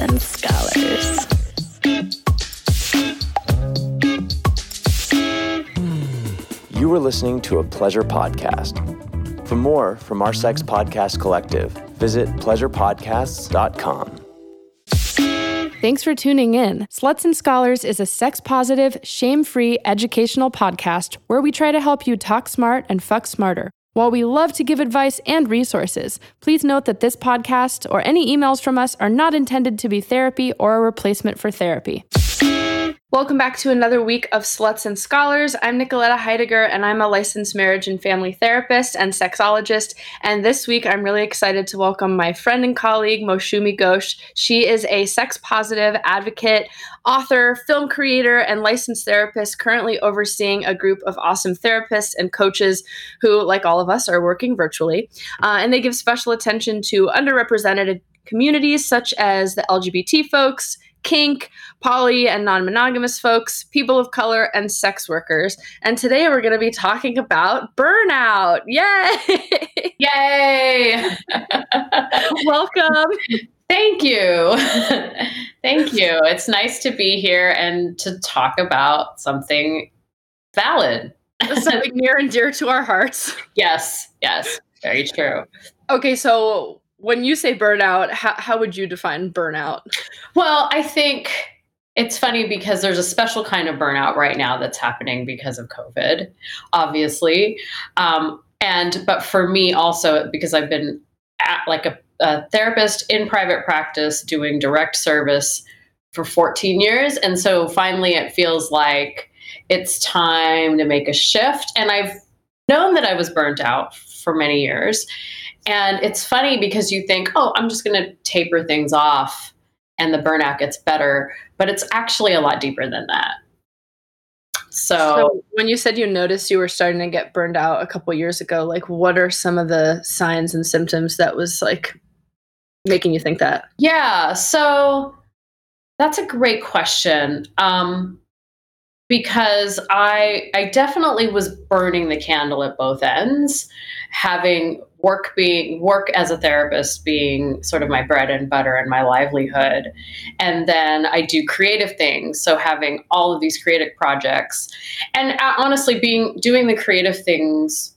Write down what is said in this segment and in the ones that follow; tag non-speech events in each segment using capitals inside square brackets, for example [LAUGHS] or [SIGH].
and Scholars. You were listening to a Pleasure podcast. For more from our Sex Podcast Collective, visit pleasurepodcasts.com. Thanks for tuning in. Sluts and Scholars is a sex positive, shame free educational podcast where we try to help you talk smart and fuck smarter. While we love to give advice and resources, please note that this podcast or any emails from us are not intended to be therapy or a replacement for therapy. Welcome back to another week of Sluts and Scholars. I'm Nicoletta Heidegger, and I'm a licensed marriage and family therapist and sexologist. And this week, I'm really excited to welcome my friend and colleague, Moushumi Ghose. She is a sex positive advocate, author, film creator, and licensed therapist, currently overseeing a group of awesome therapists and coaches who, like all of us, are working virtually. Uh, and they give special attention to underrepresented communities such as the LGBT folks, kink, poly and non monogamous folks, people of color, and sex workers. And today we're going to be talking about burnout. Yay! Yay! [LAUGHS] [LAUGHS] Welcome. Thank you. [LAUGHS] Thank you. It's nice to be here and to talk about something valid. something near and dear to our hearts. Yes, yes, very true. Okay, so when you say burnout, how, how would you define burnout? Well, I think it's funny because there's a special kind of burnout right now that's happening because of COVID, obviously. Um, and but for me also because I've been at, like a, a therapist in private practice doing direct service for 14 years, and so finally it feels like it's time to make a shift. And I've known that I was burnt out for many years. And it's funny because you think, oh, I'm just going to taper things off and the burnout gets better. But it's actually a lot deeper than that. So, so, when you said you noticed you were starting to get burned out a couple years ago, like what are some of the signs and symptoms that was like making you think that? Yeah, so that's a great question. Um, because I I definitely was burning the candle at both ends, having work being work as a therapist being sort of my bread and butter and my livelihood. And then i do creative things. So having all of these creative projects and uh, honestly being doing the creative things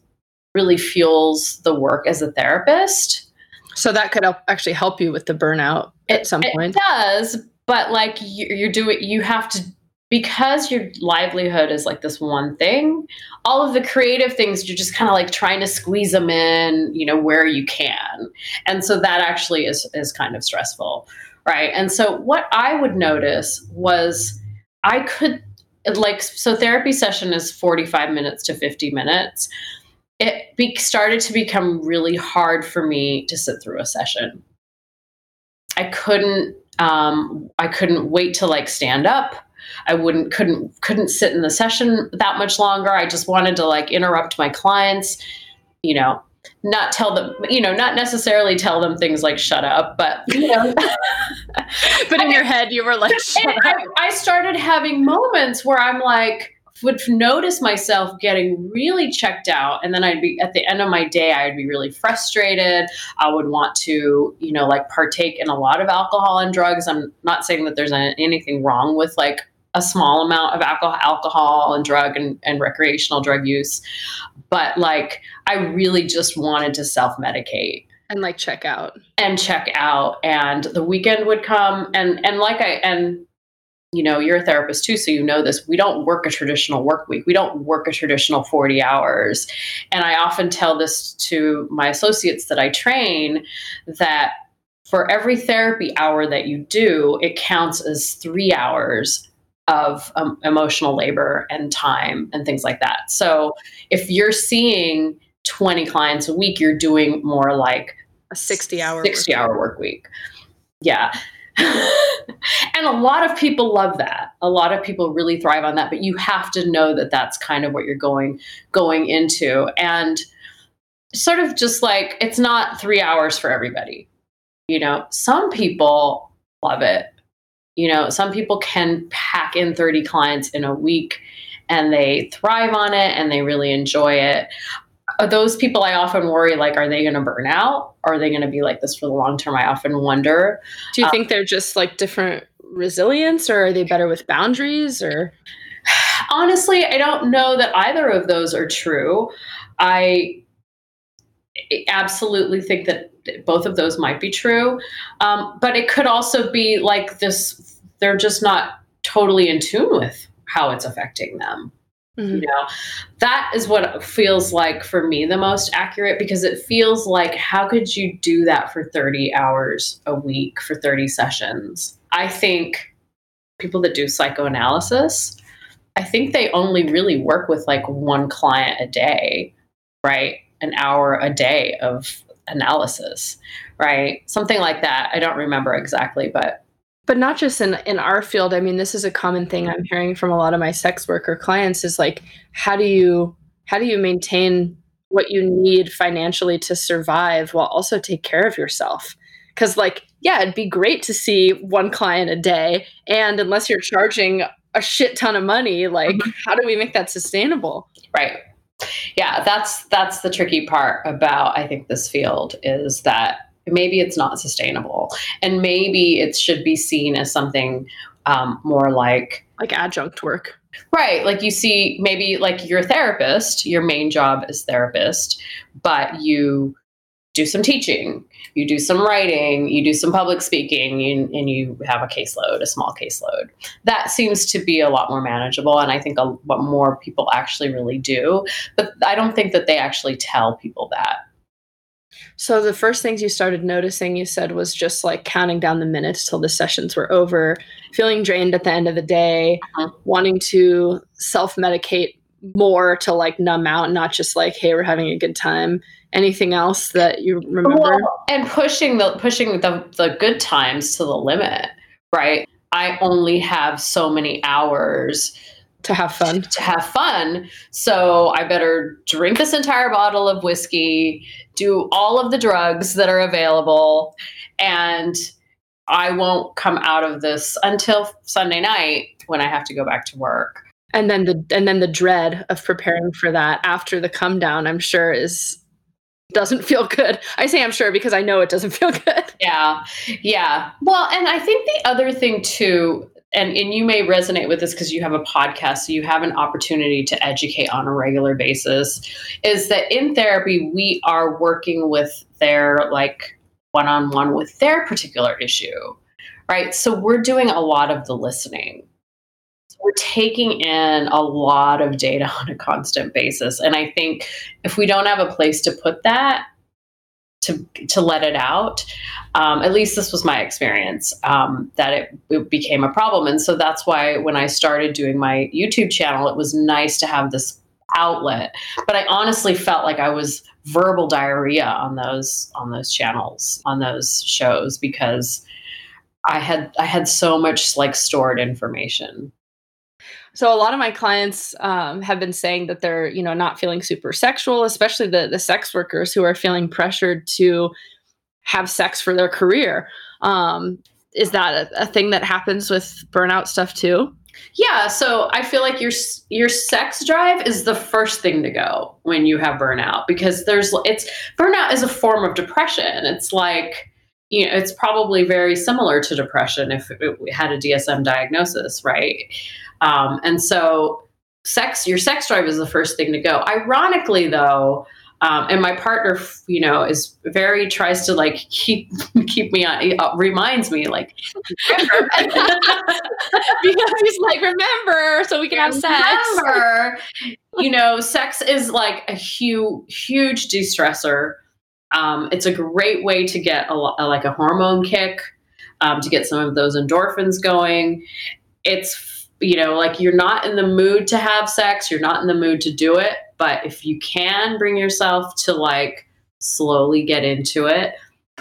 really fuels the work as a therapist. So that could help, actually help you with the burnout at it, some point. it does but like you, you're doing you have to because your livelihood is like this one thing, all of the creative things, you're just kind of like trying to squeeze them in, you know, where you can. And so that actually is, is kind of stressful. Right. And so what I would notice was I could, like, so therapy session is 45 minutes to 50 minutes. It be, started to become really hard for me to sit through a session. I couldn't, um, I couldn't wait to like stand up. I wouldn't couldn't couldn't sit in the session that much longer. I just wanted to like interrupt my clients, you know, not tell them, you know, not necessarily tell them things like shut up, but you know, [LAUGHS] but in your head you were like I, I started having moments where I'm like would notice myself getting really checked out and then i'd be at the end of my day i'd be really frustrated. I would want to you know like partake in a lot of alcohol and drugs. I'm not saying that there's anything wrong with like a small amount of alcohol, alcohol and drug and, and recreational drug use. But like, I really just wanted to self medicate and like check out and check out. And the weekend would come and, and like I, and you know, you're a therapist too, so you know this. We don't work a traditional work week. We don't work a traditional 40 hours. And I often tell this to my associates that I train that for every therapy hour that you do, it counts as three hours of um, emotional labor and time and things like that. So if you're seeing 20 clients a week, you're doing more like a 60 hour 60 work hour work week. Yeah. [LAUGHS] and a lot of people love that. A lot of people really thrive on that, but you have to know that that's kind of what you're going going into and sort of just like it's not 3 hours for everybody. You know, some people love it you know, some people can pack in 30 clients in a week and they thrive on it and they really enjoy it. those people I often worry like, are they going to burn out? Are they going to be like this for the long term? I often wonder. Do you um, think they're just like different resilience or are they better with boundaries or? Honestly, I don't know that either of those are true. I absolutely think that both of those might be true. Um, but it could also be like this, they're just not totally in tune with how it's affecting them. Mm-hmm. You know, that is what feels like for me the most accurate because it feels like how could you do that for 30 hours a week for 30 sessions? I think people that do psychoanalysis, I think they only really work with like one client a day, right? An hour a day of analysis, right? Something like that. I don't remember exactly, but but not just in in our field i mean this is a common thing i'm hearing from a lot of my sex worker clients is like how do you how do you maintain what you need financially to survive while also take care of yourself because like yeah it'd be great to see one client a day and unless you're charging a shit ton of money like mm-hmm. how do we make that sustainable right yeah that's that's the tricky part about i think this field is that maybe it's not sustainable and maybe it should be seen as something um, more like like adjunct work. Right like you see maybe like you're therapist your main job is therapist but you do some teaching you do some writing you do some public speaking you, and you have a caseload a small caseload that seems to be a lot more manageable and i think a, what more people actually really do but i don't think that they actually tell people that so the first things you started noticing, you said, was just like counting down the minutes till the sessions were over, feeling drained at the end of the day, uh-huh. wanting to self medicate more to like numb out, not just like, hey, we're having a good time. Anything else that you remember? Well, and pushing the pushing the the good times to the limit, right? I only have so many hours to have fun. To have fun. So I better drink this entire bottle of whiskey, do all of the drugs that are available, and I won't come out of this until Sunday night when I have to go back to work. And then the and then the dread of preparing for that after the come down, I'm sure is doesn't feel good. I say I'm sure because I know it doesn't [LAUGHS] feel good. Yeah. Yeah. Well, and I think the other thing too and, and you may resonate with this because you have a podcast, so you have an opportunity to educate on a regular basis, is that in therapy, we are working with their like one on one with their particular issue, right? So we're doing a lot of the listening. We're taking in a lot of data on a constant basis. And I think if we don't have a place to put that, to to let it out. Um, at least this was my experience um, that it, it, became a problem, and so that's why when I started doing my YouTube channel, it was nice to have this outlet. But I honestly felt like I was verbal diarrhea on those on those channels on those shows because I had I had so much like stored information. So a lot of my clients um, have been saying that they're, you know, not feeling super sexual, especially the the sex workers who are feeling pressured to have sex for their career. Um, is that a, a thing that happens with burnout stuff too? Yeah, so I feel like your your sex drive is the first thing to go when you have burnout because there's it's burnout is a form of depression. It's like you know, it's probably very similar to depression if it had a DSM diagnosis, right? Um, and so, sex, your sex drive is the first thing to go. Ironically, though, um, and my partner, you know, is very tries to like keep [LAUGHS] keep me on. Uh, reminds me like [LAUGHS] because he's like remember, so we can have sex. Remember, you know, sex is like a huge huge de stressor. Um, it's a great way to get a, a like a hormone kick, um, to get some of those endorphins going. It's you know, like you're not in the mood to have sex, you're not in the mood to do it, but if you can bring yourself to like slowly get into it,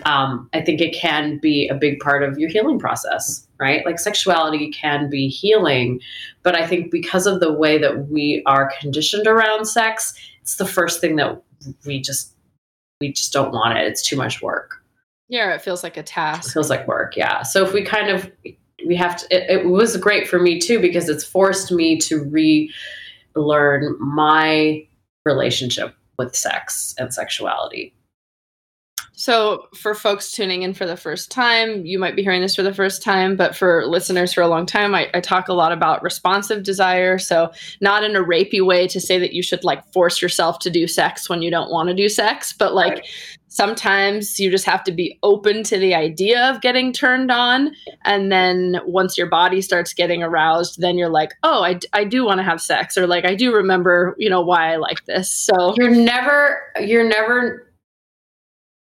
um, I think it can be a big part of your healing process, right? Like sexuality can be healing, but I think because of the way that we are conditioned around sex, it's the first thing that we just we just don't want it. It's too much work. Yeah, it feels like a task. It feels like work, yeah. So if we kind of we have to it, it, was great for me too because it's forced me to relearn my relationship with sex and sexuality. So, for folks tuning in for the first time, you might be hearing this for the first time, but for listeners for a long time, I, I, talk a lot about responsive desire. So, not in a rapey way to say that you should like force yourself to do sex when you don't want to do sex, but like right. Sometimes you just have to be open to the idea of getting turned on. And then once your body starts getting aroused, then you're like, oh, I, I do want to have sex, or like, I do remember, you know, why I like this. So, you're never, you're never,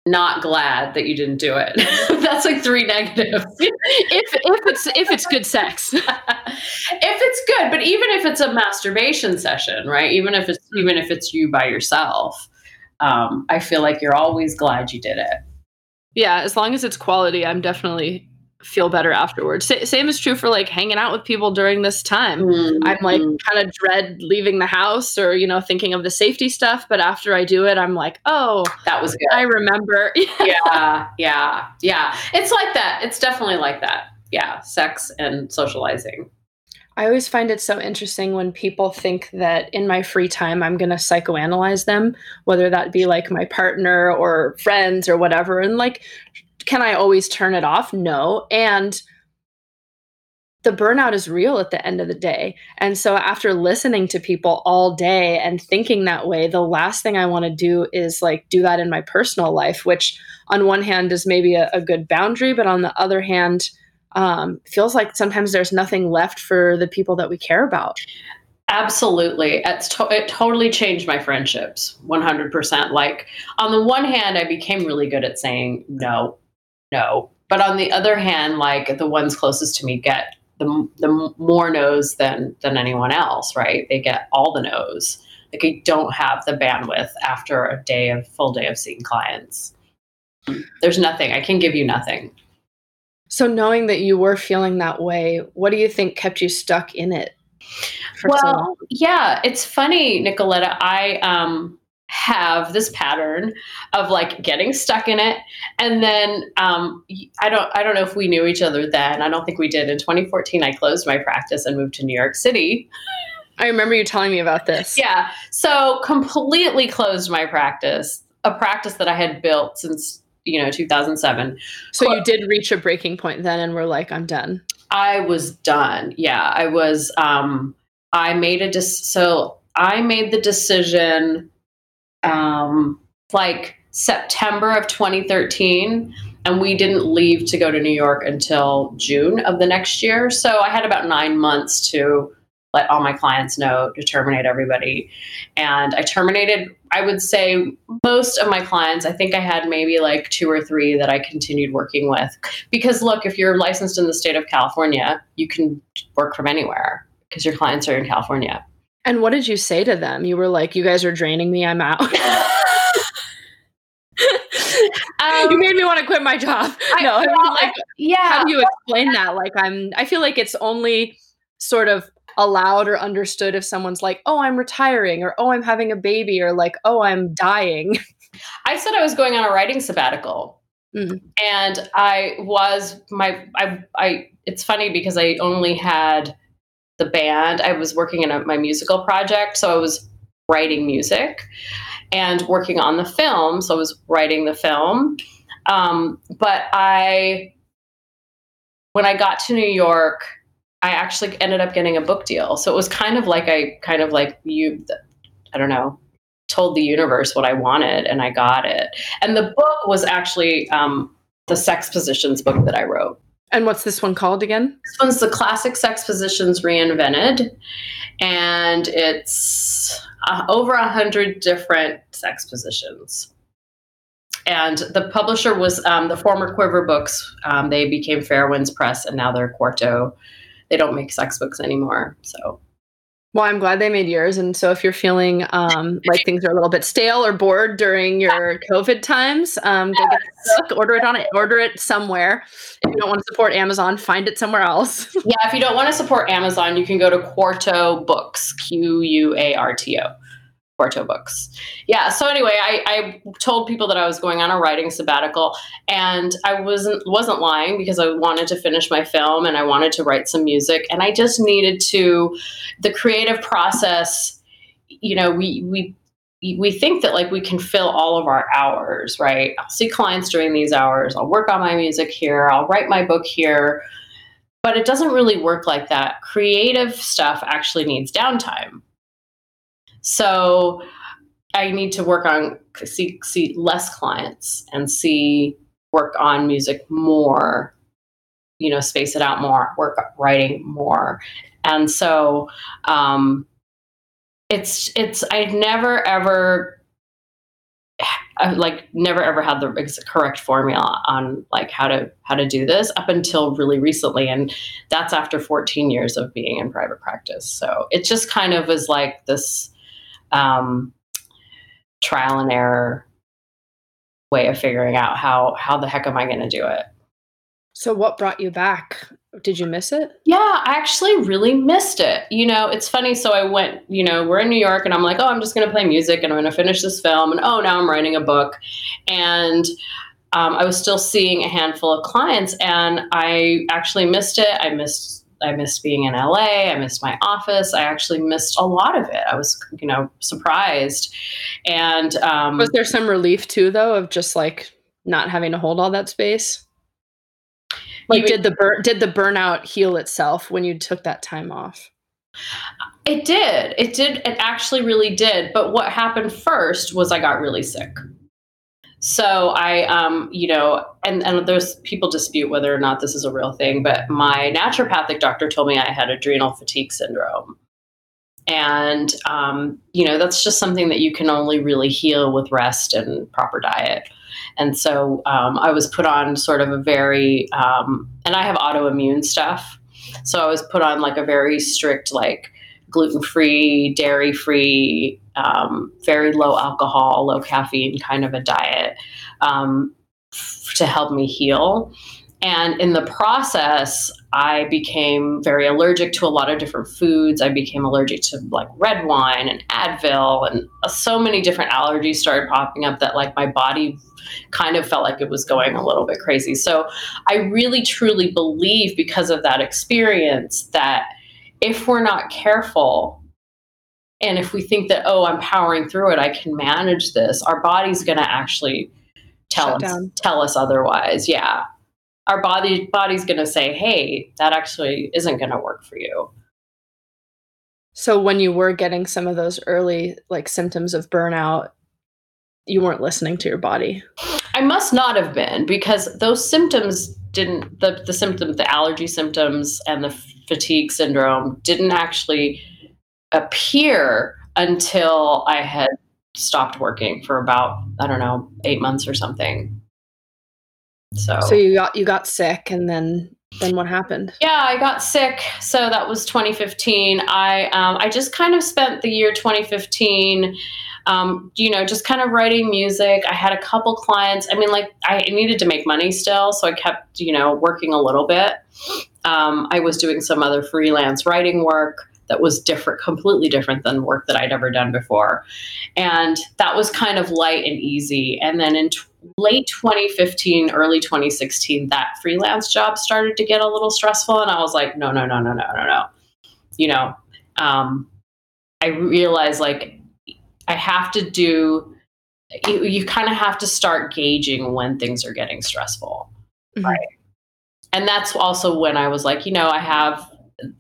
not glad that you didn't do it. [LAUGHS] That's like three negatives. [LAUGHS] if if it's if it's good sex. [LAUGHS] if it's good, but even if it's a masturbation session, right? Even if it's even if it's you by yourself, um, I feel like you're always glad you did it. Yeah, as long as it's quality, I'm definitely feel better afterwards. S- same is true for like hanging out with people during this time. Mm-hmm. I'm like kind of dread leaving the house or you know thinking of the safety stuff, but after I do it, I'm like, oh, that was good. I remember. [LAUGHS] yeah, yeah, yeah. It's like that. It's definitely like that. Yeah, sex and socializing. I always find it so interesting when people think that in my free time I'm going to psychoanalyze them, whether that be like my partner or friends or whatever. And like, can I always turn it off? No. And the burnout is real at the end of the day. And so after listening to people all day and thinking that way, the last thing I want to do is like do that in my personal life, which on one hand is maybe a, a good boundary, but on the other hand, um, feels like sometimes there's nothing left for the people that we care about. Absolutely. To- it totally changed my friendships 100%. Like, on the one hand, I became really good at saying no no. But on the other hand, like the ones closest to me get the, the more no's than than anyone else, right? They get all the no's. Like I don't have the bandwidth after a day of full day of seeing clients. There's nothing. I can give you nothing. So knowing that you were feeling that way, what do you think kept you stuck in it? well, so yeah, it's funny, Nicoletta. I um have this pattern of like getting stuck in it and then um, i don't i don't know if we knew each other then i don't think we did in 2014 i closed my practice and moved to new york city i remember you telling me about this yeah so completely closed my practice a practice that i had built since you know 2007 so Clo- you did reach a breaking point then and we're like i'm done i was done yeah i was um i made a dis- so i made the decision um, like September of 2013, and we didn't leave to go to New York until June of the next year. So I had about nine months to let all my clients know to terminate everybody. And I terminated, I would say, most of my clients. I think I had maybe like two or three that I continued working with. Because look, if you're licensed in the state of California, you can work from anywhere because your clients are in California. And what did you say to them? You were like, "You guys are draining me. I'm out." [LAUGHS] [LAUGHS] um, you made me want to quit my job. I, no, like, yeah. How do you explain that? Like, I'm. I feel like it's only sort of allowed or understood if someone's like, "Oh, I'm retiring," or "Oh, I'm having a baby," or like, "Oh, I'm dying." [LAUGHS] I said I was going on a writing sabbatical, mm. and I was my. I. I. It's funny because I only had the band. I was working in a, my musical project, so I was writing music and working on the film. So I was writing the film. Um, but I, when I got to New York, I actually ended up getting a book deal. So it was kind of like I kind of like you, I don't know, told the universe what I wanted and I got it. And the book was actually um, the sex positions book that I wrote. And what's this one called again? This one's the Classic Sex Positions Reinvented. And it's uh, over a hundred different sex positions. And the publisher was um, the former Quiver Books. Um, they became Fairwinds Press, and now they're Quarto. They don't make sex books anymore. So well, I'm glad they made yours. And so if you're feeling um, [LAUGHS] like things are a little bit stale or bored during your COVID times, um, go get the book, order it on it, order it somewhere. If you don't want to support Amazon, find it somewhere else. [LAUGHS] yeah, if you don't want to support Amazon, you can go to Quarto Books, Q U A R T O. Quarto books. Yeah. So anyway, I, I told people that I was going on a writing sabbatical, and I wasn't wasn't lying because I wanted to finish my film and I wanted to write some music, and I just needed to the creative process. You know, we we we think that like we can fill all of our hours, right? I'll see clients during these hours. I'll work on my music here. I'll write my book here. But it doesn't really work like that. Creative stuff actually needs downtime. So I need to work on see see less clients and see work on music more, you know, space it out more, work writing more. And so um it's it's I'd never ever I've like never ever had the correct formula on like how to how to do this up until really recently and that's after 14 years of being in private practice so it just kind of was like this um, trial and error way of figuring out how how the heck am I going to do it. So what brought you back? Did you miss it? Yeah, I actually really missed it. You know, it's funny. So I went, you know, we're in New York and I'm like, oh, I'm just going to play music and I'm going to finish this film. And oh, now I'm writing a book. And um, I was still seeing a handful of clients and I actually missed it. I missed I missed being in LA. I missed my office. I actually missed a lot of it. I was, you know, surprised. And um, was there some relief too, though, of just like not having to hold all that space? Like, did the bur- did the burnout heal itself when you took that time off? It did. It did. It actually really did. But what happened first was I got really sick. So I, um, you know, and, and there's people dispute whether or not this is a real thing, but my naturopathic doctor told me I had adrenal fatigue syndrome. And, um, you know, that's just something that you can only really heal with rest and proper diet. And so um, I was put on sort of a very, um, and I have autoimmune stuff. So I was put on like a very strict, like, gluten free, dairy free, um, very low alcohol, low caffeine kind of a diet um, f- to help me heal. And in the process, I became very allergic to a lot of different foods. I became allergic to like red wine and Advil, and uh, so many different allergies started popping up that like my body kind of felt like it was going a little bit crazy. So I really truly believe because of that experience that if we're not careful and if we think that oh i'm powering through it i can manage this our body's going to actually tell Shut us down. tell us otherwise yeah. Our body body's going to say hey that actually isn't going to work for you. So when you were getting some of those early like symptoms of burnout you weren't listening to your body? I must not have been because those symptoms didn't the the symptoms the allergy symptoms and the fatigue syndrome didn't actually appear until I had stopped working for about I don't know eight months or something. So so you got you got sick and then then what happened? Yeah, I got sick. So that was 2015. I um, I just kind of spent the year 2015 um, you know, just kind of writing music. I had a couple clients. I mean, like I needed to make money still, so I kept, you know, working a little bit. Um, I was doing some other freelance writing work that was different, completely different than work that I'd ever done before. And that was kind of light and easy. And then in t- late 2015, early 2016, that freelance job started to get a little stressful. And I was like, no, no, no, no, no, no, no. You know, um, I realized like I have to do, you, you kind of have to start gauging when things are getting stressful. Mm-hmm. Right. And that's also when I was like, you know, I have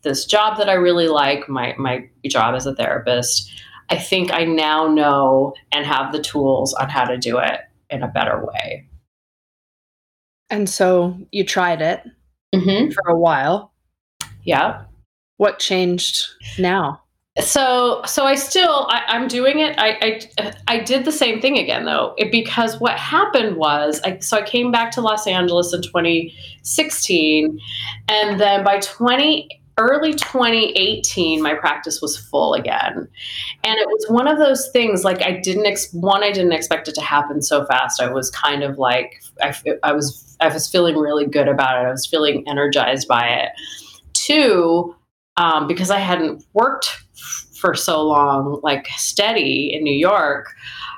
this job that I really like, my, my job as a therapist. I think I now know and have the tools on how to do it in a better way. And so you tried it mm-hmm. for a while. Yeah. What changed now? So so i still I, am doing it. I, I i did the same thing again though it, because what happened was i so i came back to los angeles in 2016 and then by 20 early 2018 my practice was full again. And it was one of those things like i didn't ex- one i didn't expect it to happen so fast. I was kind of like I, I was i was feeling really good about it. I was feeling energized by it. Two um, because i hadn't worked for so long, like steady in New York,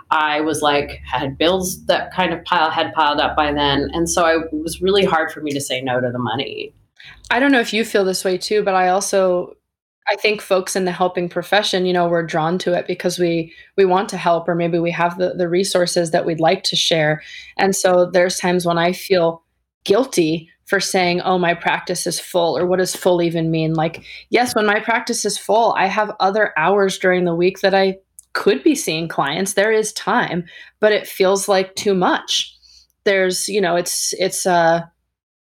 I was like had bills that kind of pile had piled up by then, and so I, it was really hard for me to say no to the money. I don't know if you feel this way too, but I also I think folks in the helping profession, you know, we're drawn to it because we we want to help or maybe we have the, the resources that we'd like to share. And so there's times when I feel guilty for saying, oh, my practice is full, or what does full even mean? Like, yes, when my practice is full, I have other hours during the week that I could be seeing clients. There is time, but it feels like too much. There's, you know, it's, it's, uh,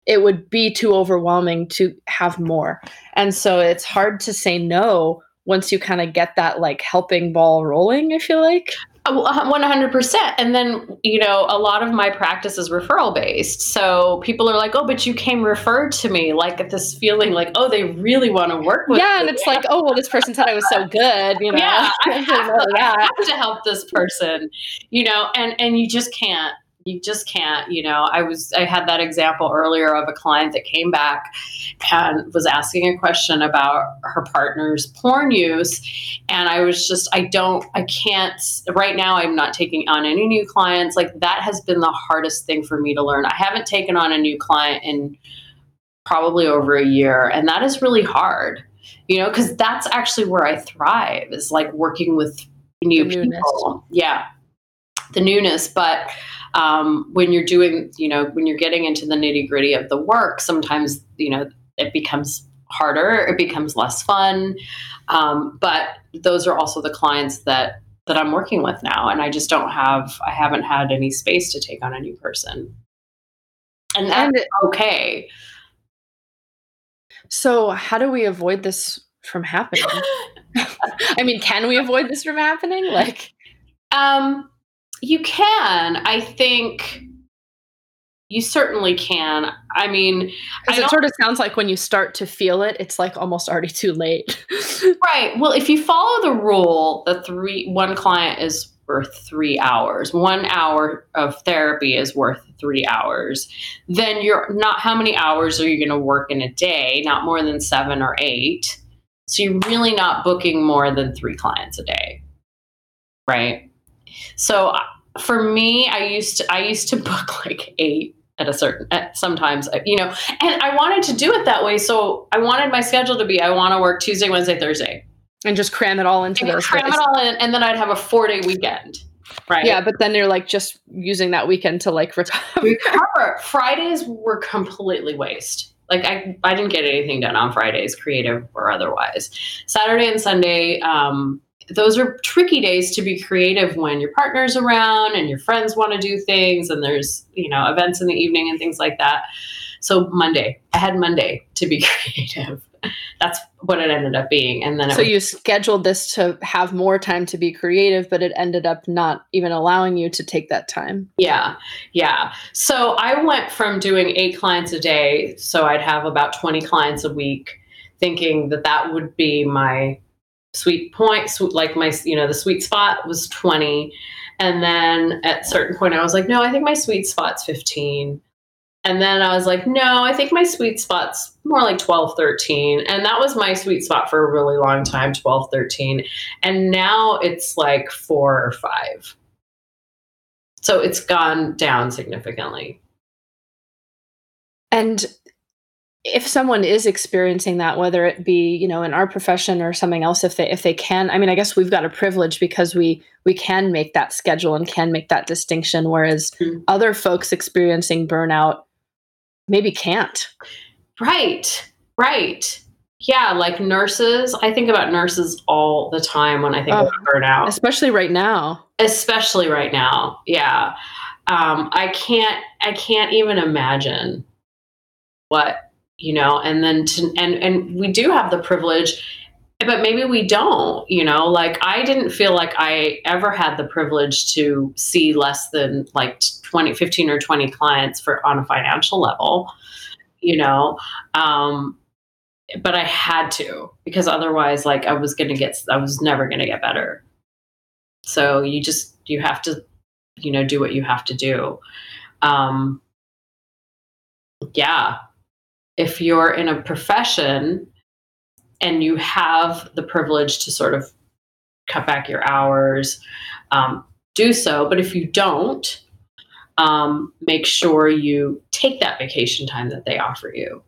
it would be too overwhelming to have more. And so it's hard to say no once you kind of get that like helping ball rolling, I feel like. 100% uh, and then you know a lot of my practice is referral based so people are like oh but you came referred to me like this feeling like oh they really want to work with yeah me. and it's like oh well this person said i was so good you know? Yeah I [LAUGHS] have, to, I have to help this person you know? And and you just can't you just can't you know i was i had that example earlier of a client that came back and was asking a question about her partner's porn use. And i was just i don't i can't right now i'm not taking on any new clients. Like that has been the hardest thing for me to learn. I haven't taken on a new client in probably over a year and that is really hard you know because that's actually where i thrive is like working with new people. Yeah. The newness but um, when you're doing, you know, when you're getting into the nitty gritty of the work, sometimes, you know, it becomes harder, it becomes less fun. Um, but those are also the clients that that I'm working with now, and I just don't have, I haven't had any space to take on a new person, and that's and okay. So, how do we avoid this from happening? [LAUGHS] I mean, can we avoid this from happening? Like, [LAUGHS] um, you can. I think you certainly can. I mean, because it sort of sounds like when you start to feel it, it's like almost already too late. [LAUGHS] right. Well, if you follow the rule, the three one client is worth three hours. One hour of therapy is worth three hours. Then you're not how many hours are you going to work in a day? Not more than seven or eight. So you're really not booking more than three clients a day. Right. So uh, for me, I used to I used to [LAUGHS] book like eight at a certain at sometimes uh, you know and i wanted to do it that way. So i wanted my schedule to be i want to work tuesday wednesday thursday. And just cram it all into and those cram days. it all in and then i'd have a four day weekend right? Yeah but then you're like just using that weekend to like [LAUGHS] recover. Recover. Fridays were completely waste. Like I, I didn't get anything done on fridays creative or otherwise. Saturday and sunday um, those are tricky days to be creative when your partner's around and your friends want to do things and there's you know events in the evening and things like that. So monday i had monday to be [LAUGHS] creative. That's what it ended up being and then so was- you scheduled this to have more time to be creative but it ended up not even allowing you to take that time? Yeah yeah. So i went from doing eight clients a day so i'd have about 20 clients a week thinking that that would be my sweet point like my you know the sweet spot was 20 and then at certain point i was like no i think my sweet spot's 15 and then i was like no i think my sweet spot's more like 12 13 and that was my sweet spot for a really long time 12 13 and now it's like 4 or 5 so it's gone down significantly. And if someone is experiencing that whether it be you know in our profession or something else if they if they can i mean i guess we've got a privilege because we we can make that schedule and can make that distinction whereas mm-hmm. other folks experiencing burnout maybe can't. Right right. Yeah like nurses i think about nurses all the time when i think oh, about burnout. especially right now. Especially right now yeah. Um, i can't i can't even imagine what you know and then to and and we do have the privilege but maybe we don't you know like i didn't feel like i ever had the privilege to see less than like 20 15 or 20 clients for on a financial level you know um but i had to because otherwise like i was gonna get i was never gonna get better. So you just you have to you know do what you have to do. Um yeah if you're in a profession and you have the privilege to sort of cut back your hours, um, do so. But if you don't, um, make sure you take that vacation time that they offer you.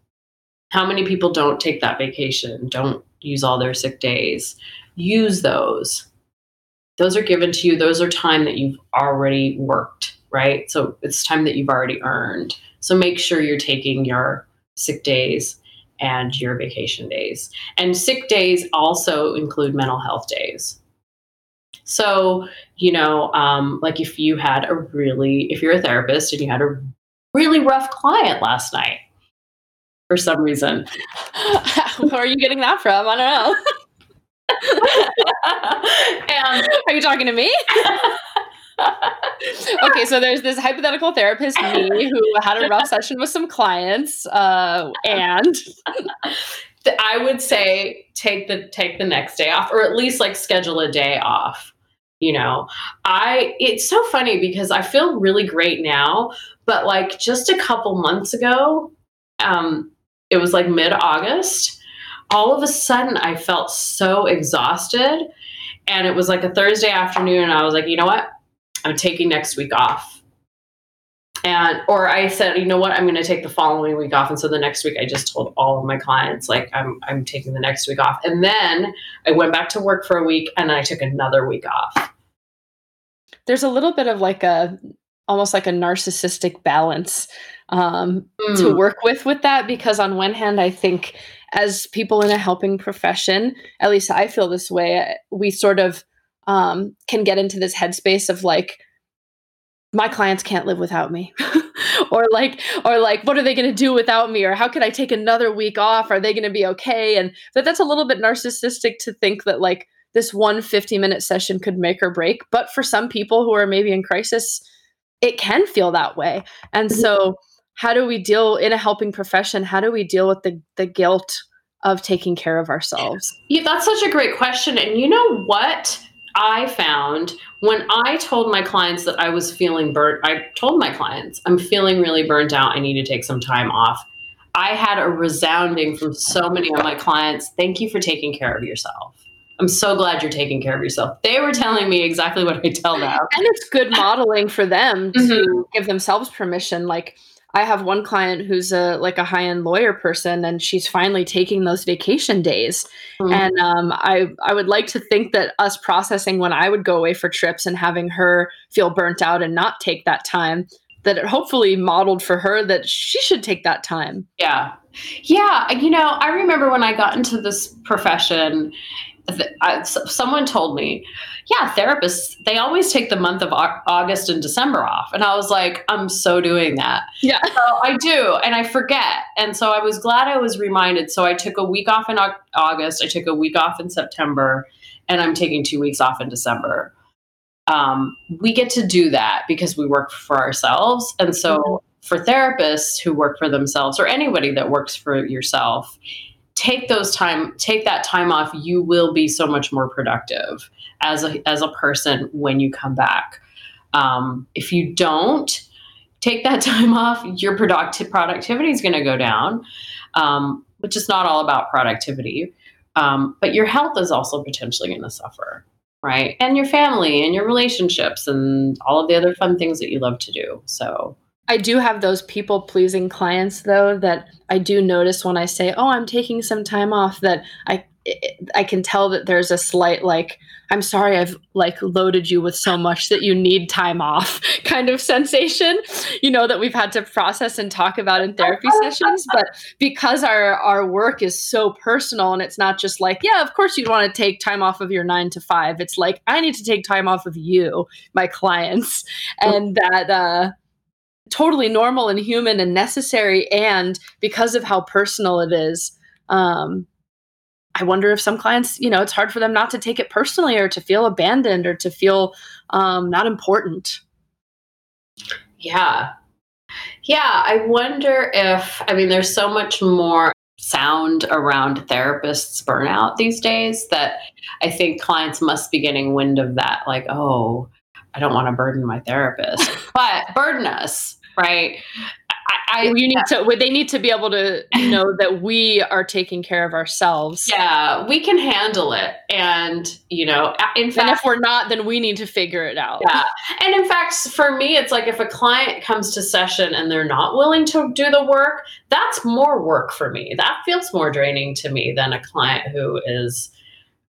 How many people don't take that vacation? Don't use all their sick days, use those. Those are given to you. Those are time that you've already worked, right? So it's time that you've already earned. So make sure you're taking your sick days and your vacation days. And sick days also include mental health days. So, you know, um, like if you had a really, if you're a therapist and you had a really rough client last night for some reason, [LAUGHS] where are you getting that from? I don't know. and [LAUGHS] [LAUGHS] are you talking to me? [LAUGHS] okay, so there's this hypothetical therapist, me, who had a rough session with some clients, uh, and [LAUGHS] I would say take the take the next day off, or at least like schedule a day off. You know, I it's so funny because I feel really great now, but like just a couple months ago, um, it was like mid August. All of a sudden, I felt so exhausted, and it was like a Thursday afternoon, and I was like, you know what, I'm taking next week off. And or i said you know what? I'm going to take the following week off. And so the next week i just told all of my clients like i'm i'm taking the next week off. And then i went back to work for a week and i took another week off. There's a little bit of like a almost like a narcissistic balance um, mm. to work with with that because on one hand i think as people in a helping profession at least i feel this way we sort of um, can get into this headspace of like my clients can't live without me. [LAUGHS] Or like or like what are they going to do without me? Or how could i take another week off? Are they going to be okay? And that that's a little bit narcissistic to think that like this one 50 minute session could make or break. But for some people who are maybe in crisis it can feel that way. And mm-hmm. so how do we deal in a helping profession how do we deal with the the guilt of taking care of ourselves? Yeah that's such a great question. And you know what I found when I told my clients that I was feeling burnt, I told my clients, I'm feeling really burnt out. I need to take some time off. I had a resounding from so many of my clients thank you for taking care of yourself. I'm so glad you're taking care of yourself. They were telling me exactly what I tell them. And it's good modeling for them to mm-hmm. give themselves permission. Like, I have one client who's a like a high end lawyer person, and she's finally taking those vacation days. Mm-hmm. And um, I I would like to think that us processing when I would go away for trips and having her feel burnt out and not take that time, that it hopefully modeled for her that she should take that time. Yeah, yeah. You know, I remember when I got into this profession, I, someone told me, yeah, therapists, they always take the month of August and December off. And I was like, I'm so doing that. Yeah. [LAUGHS] So I do. And I forget. And so I was glad I was reminded. So I took a week off in August, I took a week off in September, and I'm taking two weeks off in December. Um, we get to do that because we work for ourselves. And so mm-hmm. for therapists who work for themselves or anybody that works for yourself, take those time take that time off you will be so much more productive as a as a person when you come back. Um, if you don't take that [LAUGHS] time off your productive productivity is going to go down um, which is not all about productivity. Um, but your health is also potentially going to suffer right? And your family and your relationships and all of the other fun things that you love to do so. I do have those people pleasing clients though that I do notice when I say, "Oh, I'm taking some time off," that I I can tell that there's a slight like, "I'm sorry, I've like loaded you with so much that you need time off" [LAUGHS] kind of sensation, you know, that we've had to process and talk about in therapy [LAUGHS] sessions. But because our our work is so personal and it's not just like, yeah, of course you'd want to take time off of your nine to five. It's like I need to take time off of you, my clients, and that. uh totally normal and human and necessary and because of how personal it is um, i wonder if some clients you know it's hard for them not to take it personally or to feel abandoned or to feel um, not important. Yeah. Yeah i wonder if i mean there's so much more sound around therapists burnout these days that i think clients must be getting wind of that like oh I don't want to burden my therapist, but burden us right? I, I you need to they need to be able to know [LAUGHS] that we are taking care of ourselves. Yeah we can handle it. And you know in fact and if we're not then we need to figure it out. Yeah. And in fact for me it's like if a client comes to session and they're not willing to do the work that's more work for me. That feels more draining to me than a client who is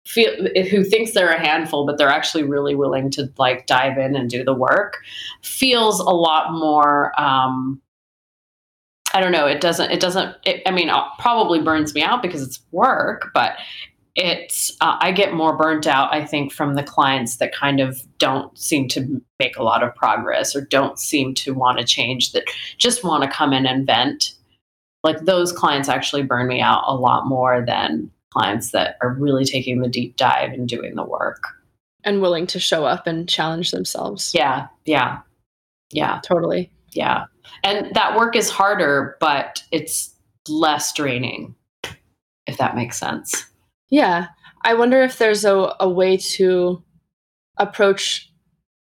feel who thinks they're a handful but they're actually really willing to like dive in and do the work feels a lot more um i don't know it doesn't it doesn't it, i mean it probably burns me out because it's work but it's uh, i get more burnt out i think from the clients that kind of don't seem to make a lot of progress or don't seem to want to change that just want to come in and vent. Like those clients actually burn me out a lot more than clients that are really taking the deep dive and doing the work. And willing to show up and challenge themselves. Yeah yeah yeah. Totally. Yeah and that work is harder but it's less draining if that makes sense. Yeah. I wonder if there's a, a way to approach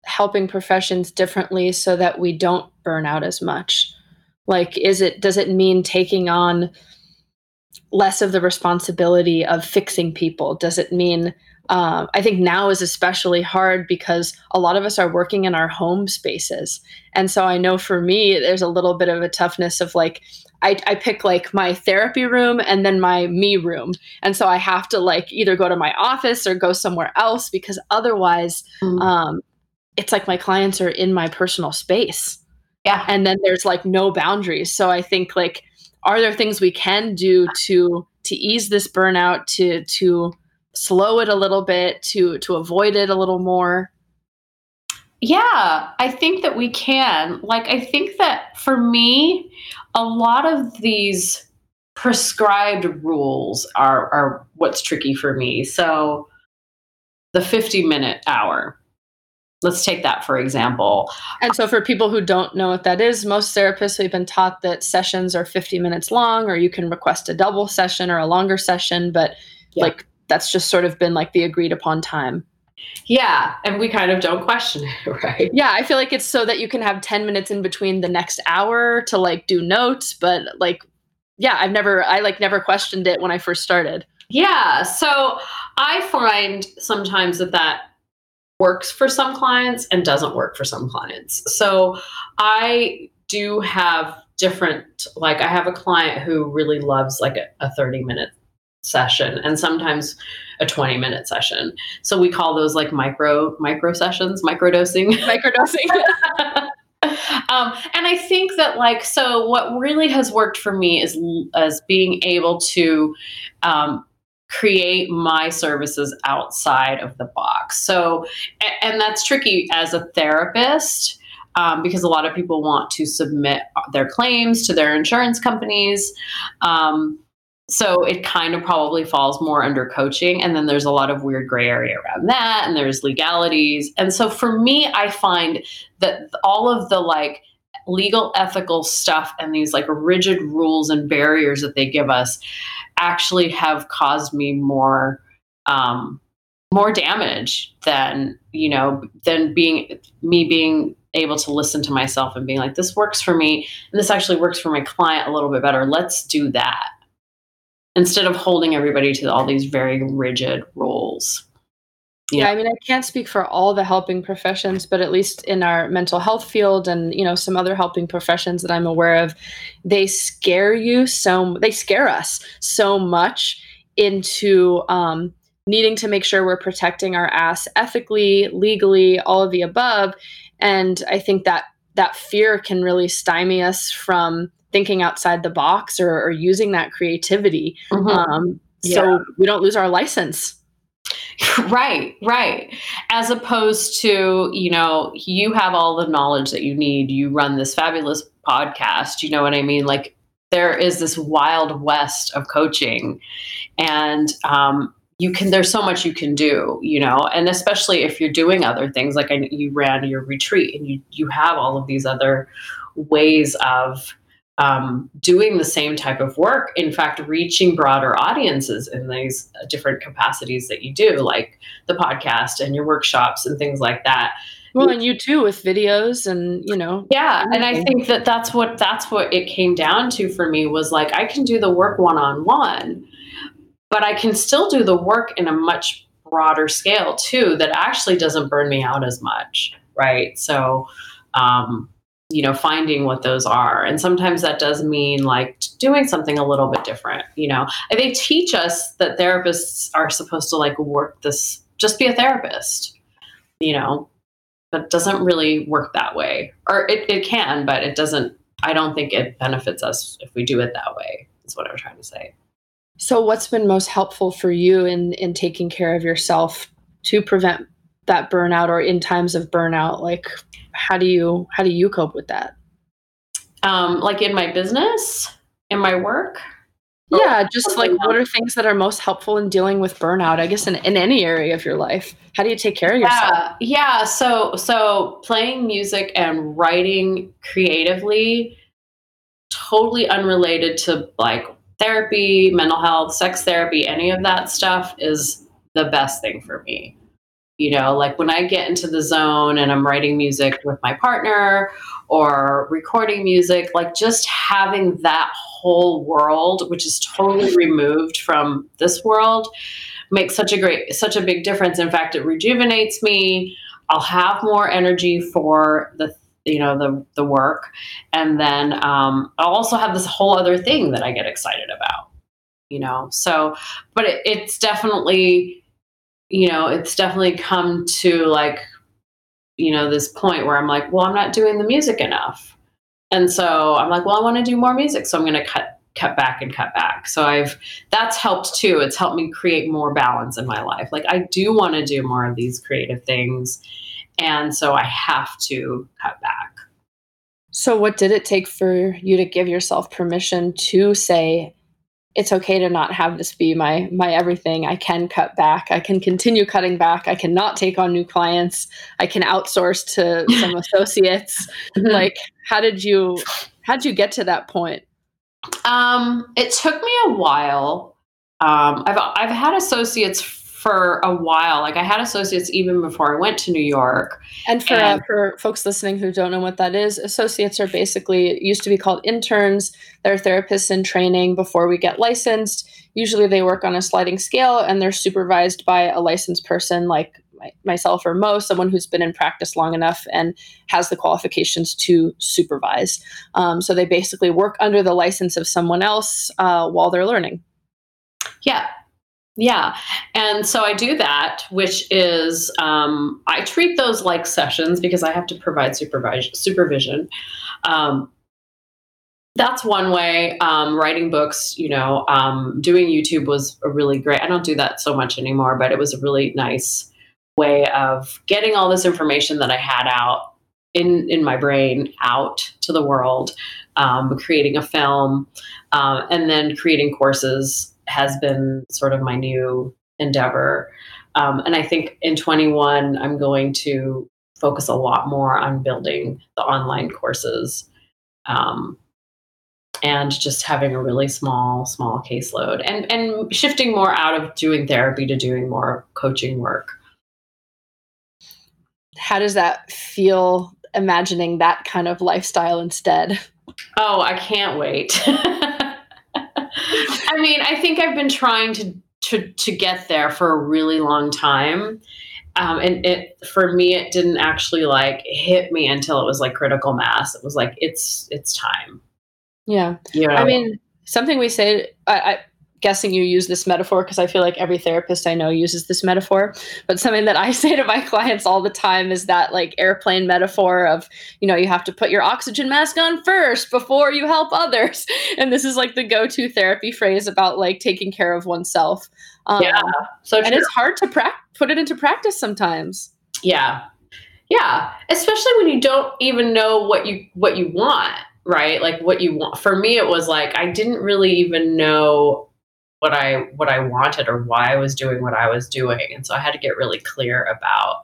helping professions differently so that we don't burn out as much. Like is it does it mean taking on less of the responsibility of fixing people? Does it mean uh, I think now is especially hard because a lot of us are working in our home spaces. And so I know for me, there's a little bit of a toughness of like, I, I, pick like my therapy room and then my me room. And so I have to like either go to my office or go somewhere else because otherwise, mm. um, it's like my clients are in my personal space. Yeah. And then there's like no boundaries. So I think like are there things we can do to to ease this burnout to to slow it a little bit to to avoid it a little more yeah i think that we can like i think that for me a lot of these prescribed rules are are what's tricky for me so the 50 minute hour Let's take that for example. And so, for people who don't know what that is, most therapists we've been taught that sessions are 50 minutes long, or you can request a double session or a longer session, but yeah. like that's just sort of been like the agreed upon time. Yeah, and we kind of don't question it, [LAUGHS] right? Yeah, I feel like it's so that you can have 10 minutes in between the next hour to like do notes, but like yeah, I've never I like never questioned it when I first started. Yeah, so I find sometimes that that works for some clients and doesn't work for some clients. So I do have different like I have a client who really loves like a, a 30 minute session and sometimes a 20 minute session. So we call those like micro micro sessions, micro dosing. [LAUGHS] Micro dosing. [LAUGHS] um, and I think that like so what really has worked for me is as being able to um, create my services outside of the box. So, and that's tricky as a therapist. Um, because a lot of people want to submit their claims to their insurance companies. Um, so it kind of probably falls more under coaching. And then there's a lot of weird gray area around that, and there's legalities. And so for me, I find that all of the like legal ethical stuff and these like rigid rules and barriers that they give us actually have caused me more um, more damage than you know than being me being able to listen to myself and being like this works for me and this actually works for my client a little bit better let's do that instead of holding everybody to all these very rigid rules yeah. yeah. i mean i can't speak for all the helping professions but at least in our mental health field and you know some other helping professions that i'm aware of they scare you so they scare us so much into um, needing to make sure we're protecting our ass ethically legally all of the above and i think that that fear can really stymie us from thinking outside the box or, or using that creativity mm-hmm. um, yeah. so we don't lose our license [LAUGHS] Right, right. As opposed to, you know, you have all the knowledge that you need. You run this fabulous podcast. You know what I mean? Like, there is this wild west of coaching. And, um, you can there's so much you can do you know and especially if you're doing other things like I, you ran your retreat and you you have all of these other ways of um, doing the same type of work, in fact, reaching broader audiences in these different capacities that you do, like the podcast and your workshops and things like that. well and you too with videos and you know. Yeah and i think that that's what that's what it came down to for me was like i can do the work one-on-one but i can still do the work in a much broader scale too that actually doesn't burn me out as much right? So um you know finding what those are. And sometimes that does mean like doing something a little bit different you know? They teach us that therapists are supposed to like work this just be a therapist you know? But doesn't really work that way. Or it, it can but it doesn't i don't think it benefits us if we do it that way is what i'm trying to say. So what's been most helpful for you in in taking care of yourself to prevent that burnout or in times of burnout? Like how do you how do you cope with that? Um like in my business in my work? Yeah just like what are things that are most helpful in dealing with burnout i guess in, in any area of your life? How do you take care of yourself? yeah yeah so so playing music and writing creatively totally unrelated to like therapy mental health sex therapy any of that stuff is the best thing for me you know like when i get into the zone and i'm writing music with my partner or recording music like just having that whole world which is totally [LAUGHS] removed from this world makes such a great such a big difference. In fact it rejuvenates me. I'll have more energy for the you know the the work. And then um, i'll also have this whole other thing that i get excited about you know? So but it, it's definitely you know, it's definitely come to like, you know, this point where I'm like, well, I'm not doing the music enough. And so I'm like, well, I want to do more music. So I'm going to cut, cut back and cut back. So I've, that's helped too. It's helped me create more balance in my life. Like I do want to do more of these creative things. And so I have to cut back. So, what did it take for you to give yourself permission to say, it's okay to not have this be my my everything. I can cut back. I can continue cutting back. I cannot take on new clients. I can outsource to [LAUGHS] some associates. Mm-hmm. like how did you how did you get to that point? Um it took me a while. Um i've i've had associates for a while. Like I had associates even before I went to New York. And for and, uh, for folks listening who don't know what that is, associates are basically used to be called interns. They're therapists in training before we get licensed. Usually they work on a sliding scale and they're supervised by a licensed person like myself or Mo, someone who's been in practice long enough and has the qualifications to supervise. Um, so they basically work under the license of someone else uh, while they're learning. Yeah, yeah. And so I do that, which is um, I treat those like sessions because I have to provide supervision. supervision. Um, that's one way. Um, writing books, you know, um, doing YouTube was a really great. I don't do that so much anymore, but it was a really nice way of getting all this information that I had out in in my brain out to the world, um, creating a film, uh, and then creating courses has been sort of my new endeavor. Um, and I think in 21, I'm going to focus a lot more on building the online courses um, and just having a really small, small caseload and, and shifting more out of doing therapy to doing more coaching work. How does that feel imagining that kind of lifestyle instead? Oh, I can't wait. [LAUGHS] I mean, I think I've been trying to to to get there for a really long time. Um, and it for me it didn't actually like hit me until it was like critical mass it was like it's it's time yeah you know? i mean something we say I, I guessing you use this metaphor because I feel like every therapist I know uses this metaphor. But something that I [LAUGHS] say to my clients all the time is that like airplane metaphor of, you know, you have to put your oxygen mask on first before you help others. [LAUGHS] And this is like the go to therapy phrase about like taking care of oneself. Um, yeah. So and it's hard to pra- put it into practice sometimes. Yeah. Yeah. Especially when you don't even know what you what you want right like what you want for me it was like i didn't really even know what I what I wanted or why I was doing what I was doing. And so I had to get really clear about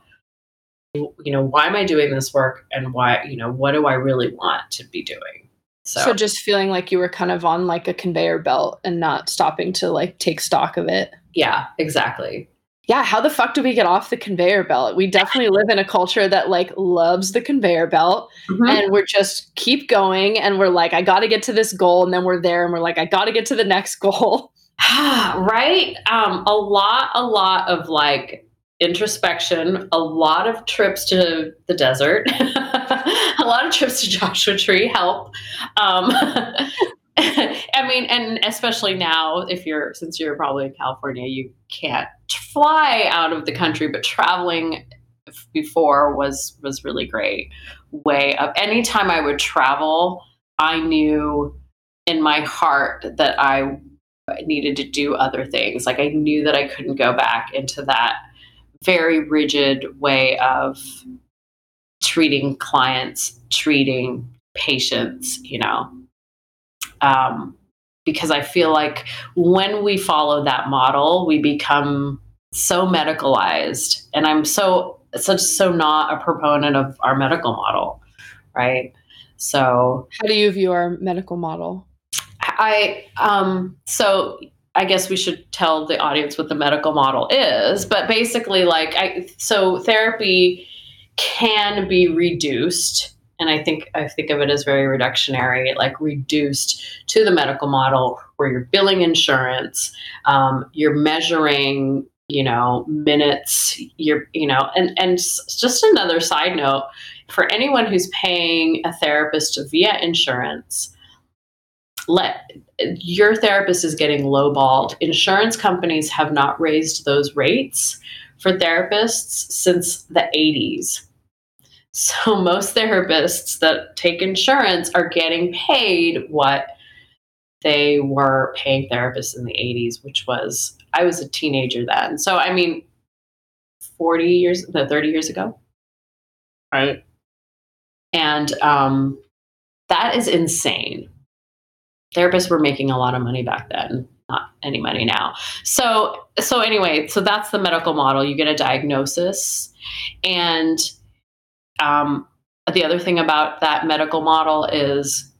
you know, why am I doing this work and why, you know, what do I really want to be doing? So, so just feeling like you were kind of on like a conveyor belt and not stopping to like take stock of it. Yeah, exactly. yeah, how the fuck do we get off the conveyor belt? We definitely live in a culture that like loves the conveyor belt mm-hmm. and we're just keep going and we're like, I got to get to this goal. And then we're there and we're like, I got to get to the next [LAUGHS] goal. [SIGHS] right. Um, a lot, a lot of like introspection, a lot of trips to the desert, [LAUGHS] a lot of trips to Joshua Tree help. Um, [LAUGHS] I mean, and especially now, if you're since you're probably in California, you can't fly out of the country, but traveling before was was really great way of anytime I would travel, I knew in my heart that I needed to do other things. Like I knew that I couldn't go back into that very rigid way of treating clients, treating patients, you know. Um, because I feel like when we follow that model, we become so medicalized. And I'm so such so not a proponent of our medical model, right? So how do you view our medical model? I um so I guess we should tell the audience what the medical model is, but basically like I so therapy can be reduced and I think I think of it as very reductionary, like reduced to the medical model where you're billing insurance, um, you're measuring, you know, minutes, you're, you know, and and just another side note for anyone who's paying a therapist via insurance, let your therapist is getting lowballed. Insurance companies have not raised those rates for therapists since the 80s. So [LAUGHS] most therapists that take insurance are getting paid what they were paying therapists in the 80s, which was I was a teenager then. So I mean 40 years, no, 30 years ago. Right. And um, that is insane. Therapists were making a lot of money back then, not any money now. So so anyway, so that's the medical model. You get a diagnosis and um, the other thing about that medical model is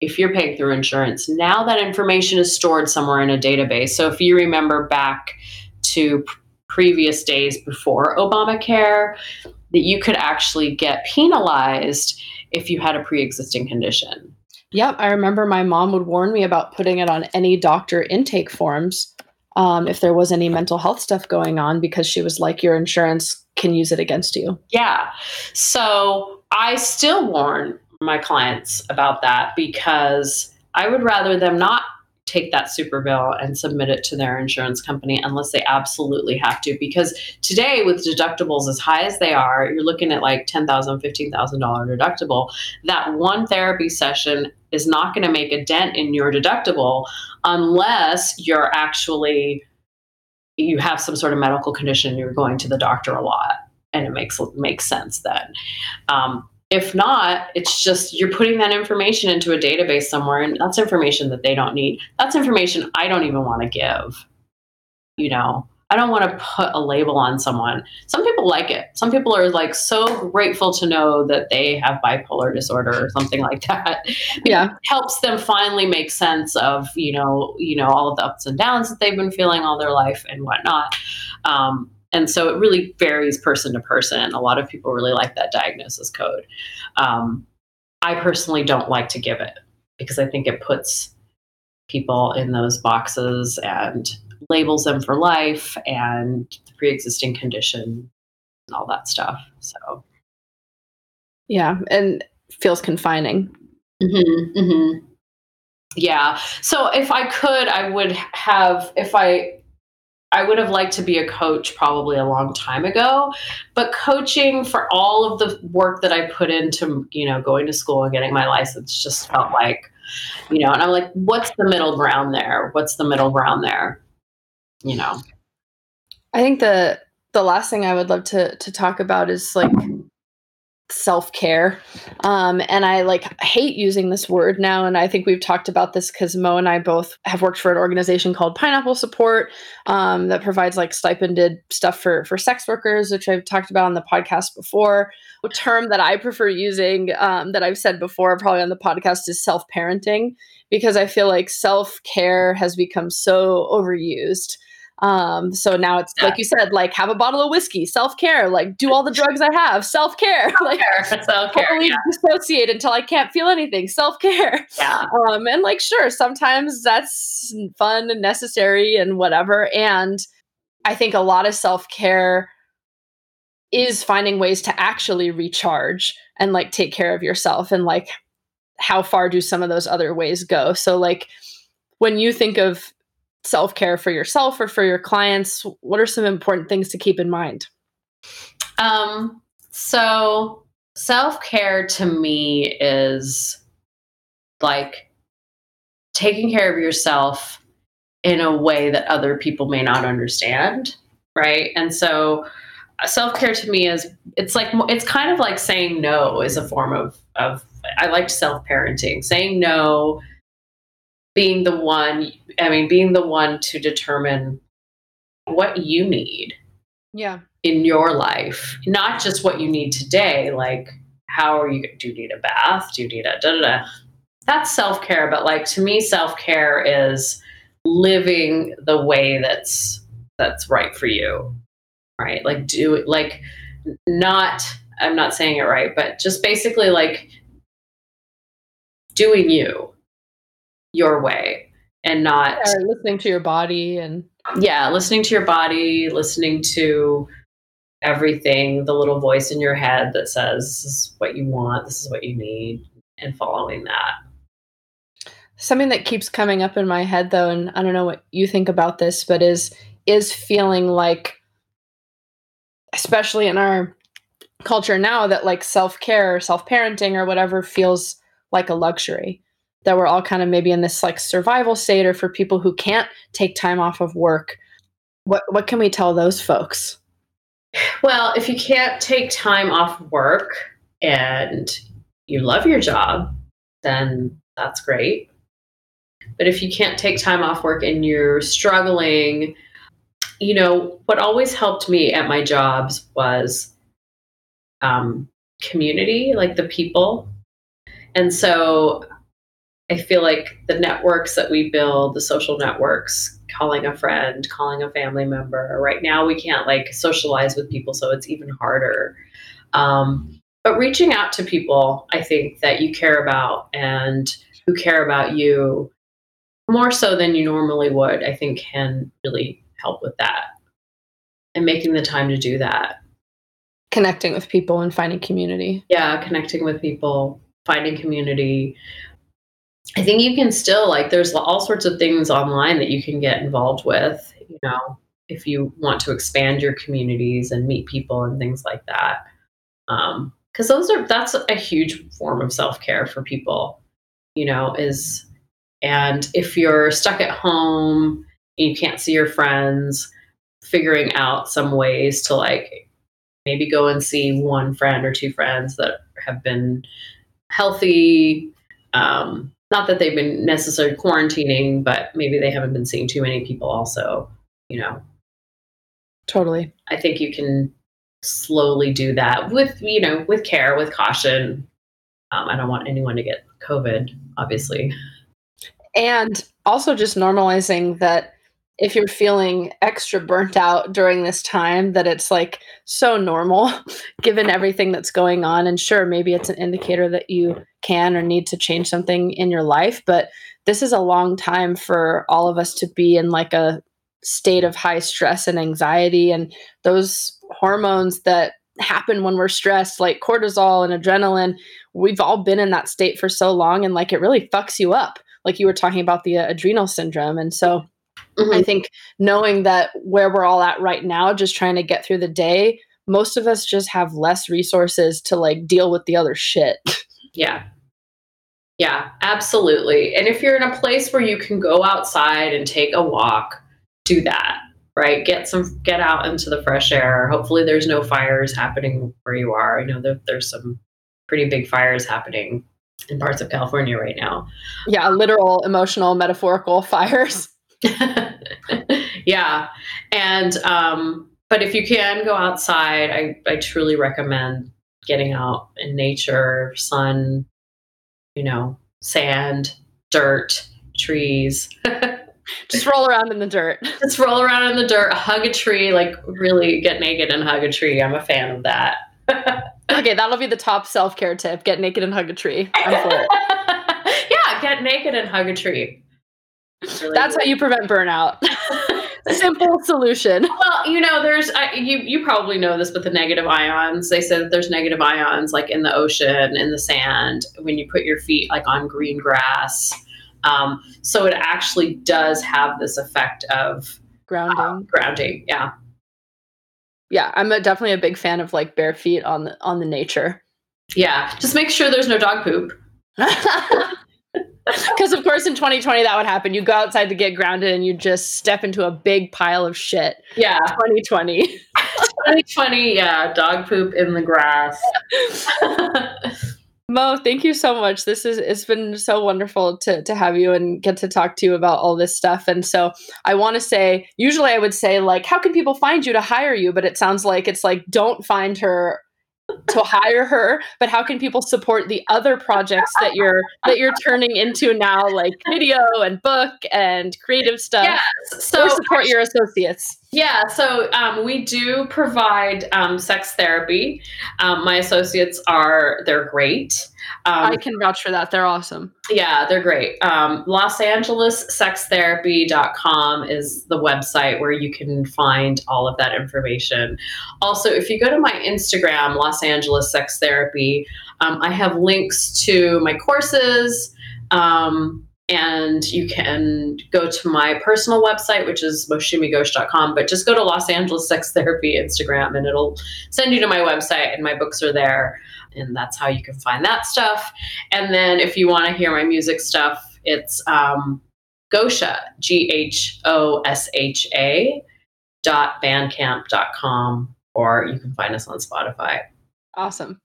if you're paying through insurance, now that information is stored somewhere in a database. So if you remember back to previous days before Obamacare, that you could actually get penalized if you had a pre existing condition. Yep, I remember my mom would warn me about putting it on any doctor intake forms um, if there was any mental health stuff going on because she was like, your insurance can use it against you. Yeah. So I still warn my clients about that because I would rather them not take that super bill and submit it to their insurance company unless they absolutely have to because today with deductibles as high as they are you're looking at like $10000 $15000 deductible that one therapy session is not going to make a dent in your deductible unless you're actually you have some sort of medical condition, you're going to the doctor a lot, and it makes makes sense then. Um, if not, it's just you're putting that information into a database somewhere, and that's information that they don't need. That's information I don't even want to give. You know, I don't want to put a label on someone. Some people like it. Some people are like so grateful to know that they have bipolar disorder or something [LAUGHS] like that. Yeah. It helps them finally make sense of, you know, you know, all of the ups and downs that they've been feeling all their life and whatnot. Um, and so it really varies person to person. And a lot of people really like that diagnosis code. Um, I personally don't like to give it because I think it puts people in those boxes and labels them for life and the pre-existing condition and all that stuff. So, yeah, and feels confining. Mm-hmm, mm-hmm. Yeah. So if I could, I would have. If I I would have liked to be a coach probably a long time ago, but coaching for all of the work that I put into, you know, going to school and getting my license just felt like, you know, and I'm like, what's the middle ground there? What's the middle ground there? you know i think the the last thing i would love to to talk about is like self-care. Um and i like hate using this word now and i think we've talked about this because mo and i both have worked for an organization called pineapple support um, that provides like stipended stuff for for sex workers which i've talked about on the podcast before. A term that i prefer using um, that i've said before probably on the podcast is self-parenting because i feel like self-care has become so overused Um, so now it's like you said, like have a bottle of whiskey, self care, like do all the drugs I have, self care, [LAUGHS] like self care, [LAUGHS] totally yeah. dissociate until I can't feel anything, self care. yeah, [LAUGHS] Um, and like sure, sometimes that's fun and necessary and whatever. And I think a lot of self care is finding ways to actually recharge and like take care of yourself and like how far do some of those other ways go so like when you think of self-care for yourself or for your clients? What are some important things to keep in mind? Um, so self care to me is like taking care of yourself in a way that other people may not understand, right? And so self care to me is it's like it's kind of like saying no is a form of of I like self parenting, saying no, being the one. I mean, being the one to determine what you need yeah in your life, not just what you need today. Like, how are you? Do you need a bath? Do you need a da da da? That's self care. But like to me, self care is living the way that's that's right for you, right? Like do it like not. I'm not saying it right, but just basically like doing you your way and not or listening to your body and yeah listening to your body listening to everything the little voice in your head that says this is what you want this is what you need and following that. Something that keeps coming up in my head though and i don't know what you think about this but is is feeling like especially in our culture now that like self-care or self-parenting or whatever feels like a luxury that we're all kind of maybe in this like survival state or for people who can't take time off of work. What what can we tell those folks? Well if you can't take time off work and you love your job then that's great. But if you can't take time off work and you're struggling you know what always helped me at my jobs was um, community like the people. And so I feel like the networks that we build, the social networks, calling a friend, calling a family member. Right now, we can't like socialize with people, so it's even harder. Um, but reaching out to people, I think that you care about and who care about you more so than you normally would, I think can really help with that. And making the time to do that. connecting with people and finding community Yeah, connecting with people, finding community. I think you can still like there's all sorts of things online that you can get involved with, you know, if you want to expand your communities and meet people and things like that. Um because those are that's a huge form of self-care for people, you know, is and if you're stuck at home you can't see your friends, figuring out some ways to like maybe go and see one friend or two friends that have been healthy um, not that they've been necessarily quarantining but maybe they haven't been seeing too many people also you know. Totally. I think you can slowly do that with you know with care with caution. Um, i don't want anyone to get covid obviously. And also just normalizing that if you're feeling extra burnt out during this time that it's like so normal [LAUGHS] given everything that's going on. And sure maybe it's an indicator that you can or need to change something in your life but this is a long time for all of us to be in like a state of high stress and anxiety. And those hormones that happen when we're stressed like cortisol and adrenaline we've all been in that state for so long and like it really fucks you up like you were talking about the uh, adrenal syndrome. And so Mhm. I think knowing that where we're all at right now, just trying to get through the day, most of us just have less resources to like deal with the other shit. Yeah. Yeah, absolutely. And if you're in a place where you can go outside and take a walk, do that, right? Get some get out into the fresh air. Hopefully there's no fires happening where you are. I know that there's some pretty big fires happening in parts of California right now. yeah, literal, emotional, metaphorical fires. [LAUGHS] yeah. And um but if you can go outside, I I truly recommend getting out in nature, sun, you know, sand, dirt, trees. [LAUGHS] Just roll around in the dirt. [LAUGHS] Just roll around in the dirt, hug a tree, like really get naked and hug a tree. I'm a fan of that. okay, that'll be the top self care tip: get naked and hug a tree. yeah, get naked and hug a tree. Really That's how you prevent burnout. [LAUGHS] Simple solution. Well, you know, there's you you probably know this, but the negative ions. They said that there's negative ions like in the ocean, in the sand, when you put your feet like on green grass. Um, so it actually does have this effect of grounding. Uh, grounding, yeah. Yeah, I'm a, definitely a big fan of like bare feet on the on the nature. Yeah, just make sure there's no dog poop. [LAUGHS] Because of course in 2020 that would happen. You go outside to get grounded and you just step into a big pile of shit. Yeah. 2020. 2020, yeah. Dog poop in the grass. Mo, thank you so much. This is it's been so wonderful to to have you and get to talk to you about all this stuff. And so I want to say, usually I would say like, how can people find you to hire you? But it sounds like it's like, don't find her to hire her but how can people support the other projects that you're that you're turning into now like video and book and creative stuff? Yes. so or support your associates. Yeah so um, we do provide um, sex therapy. Um, my associates are they're great um, I can vouch for that. They're awesome. Yeah, they're great. Um, Los Angeles Sex Therapy.com is the website where you can find all of that information. Also, if you go to my Instagram, Los Angeles Sex Therapy, um, I have links to my courses. Um, and you can go to my personal website, which is moushumighose.com, but just go to Los Angeles Sex Therapy Instagram and it'll send you to my website, and my books are there and that's how you can find that stuff. And then if you want to hear my music stuff, it's um, Ghosha, G H O S H A dot bandcamp.com, or you can find us on Spotify. Awesome.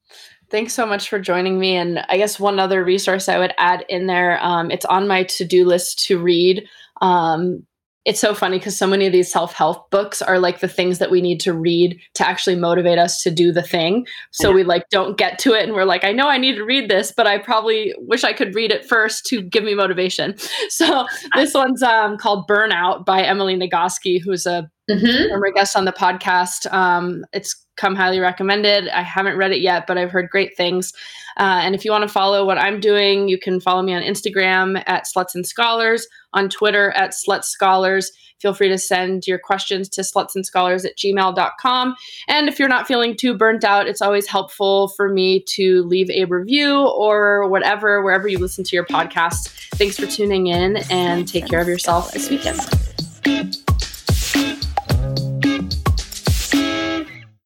Thanks so much for joining me. And I guess one other resource I would add in there, um, it's on my to do list to read. Um, it's so funny because so many of these self-help books are like the things that we need to read to actually motivate us to do the thing so yeah. we like don't get to it and we're like i know i need to read this but i probably wish i could read it first to give me motivation [LAUGHS] so this one's um, called burnout by emily nagoski who's a mm-hmm. former guest on the podcast um, it's come highly recommended i haven't read it yet but i've heard great things uh, and if you want to follow what i'm doing you can follow me on instagram at sluts and scholars on Twitter at Sluts Scholars. Feel free to send your questions to Sluts and Scholars at gmail.com. And if you're not feeling too burnt out, it's always helpful for me to leave a review or whatever, wherever you listen to your podcast. Thanks for tuning in and take care of yourself this weekend.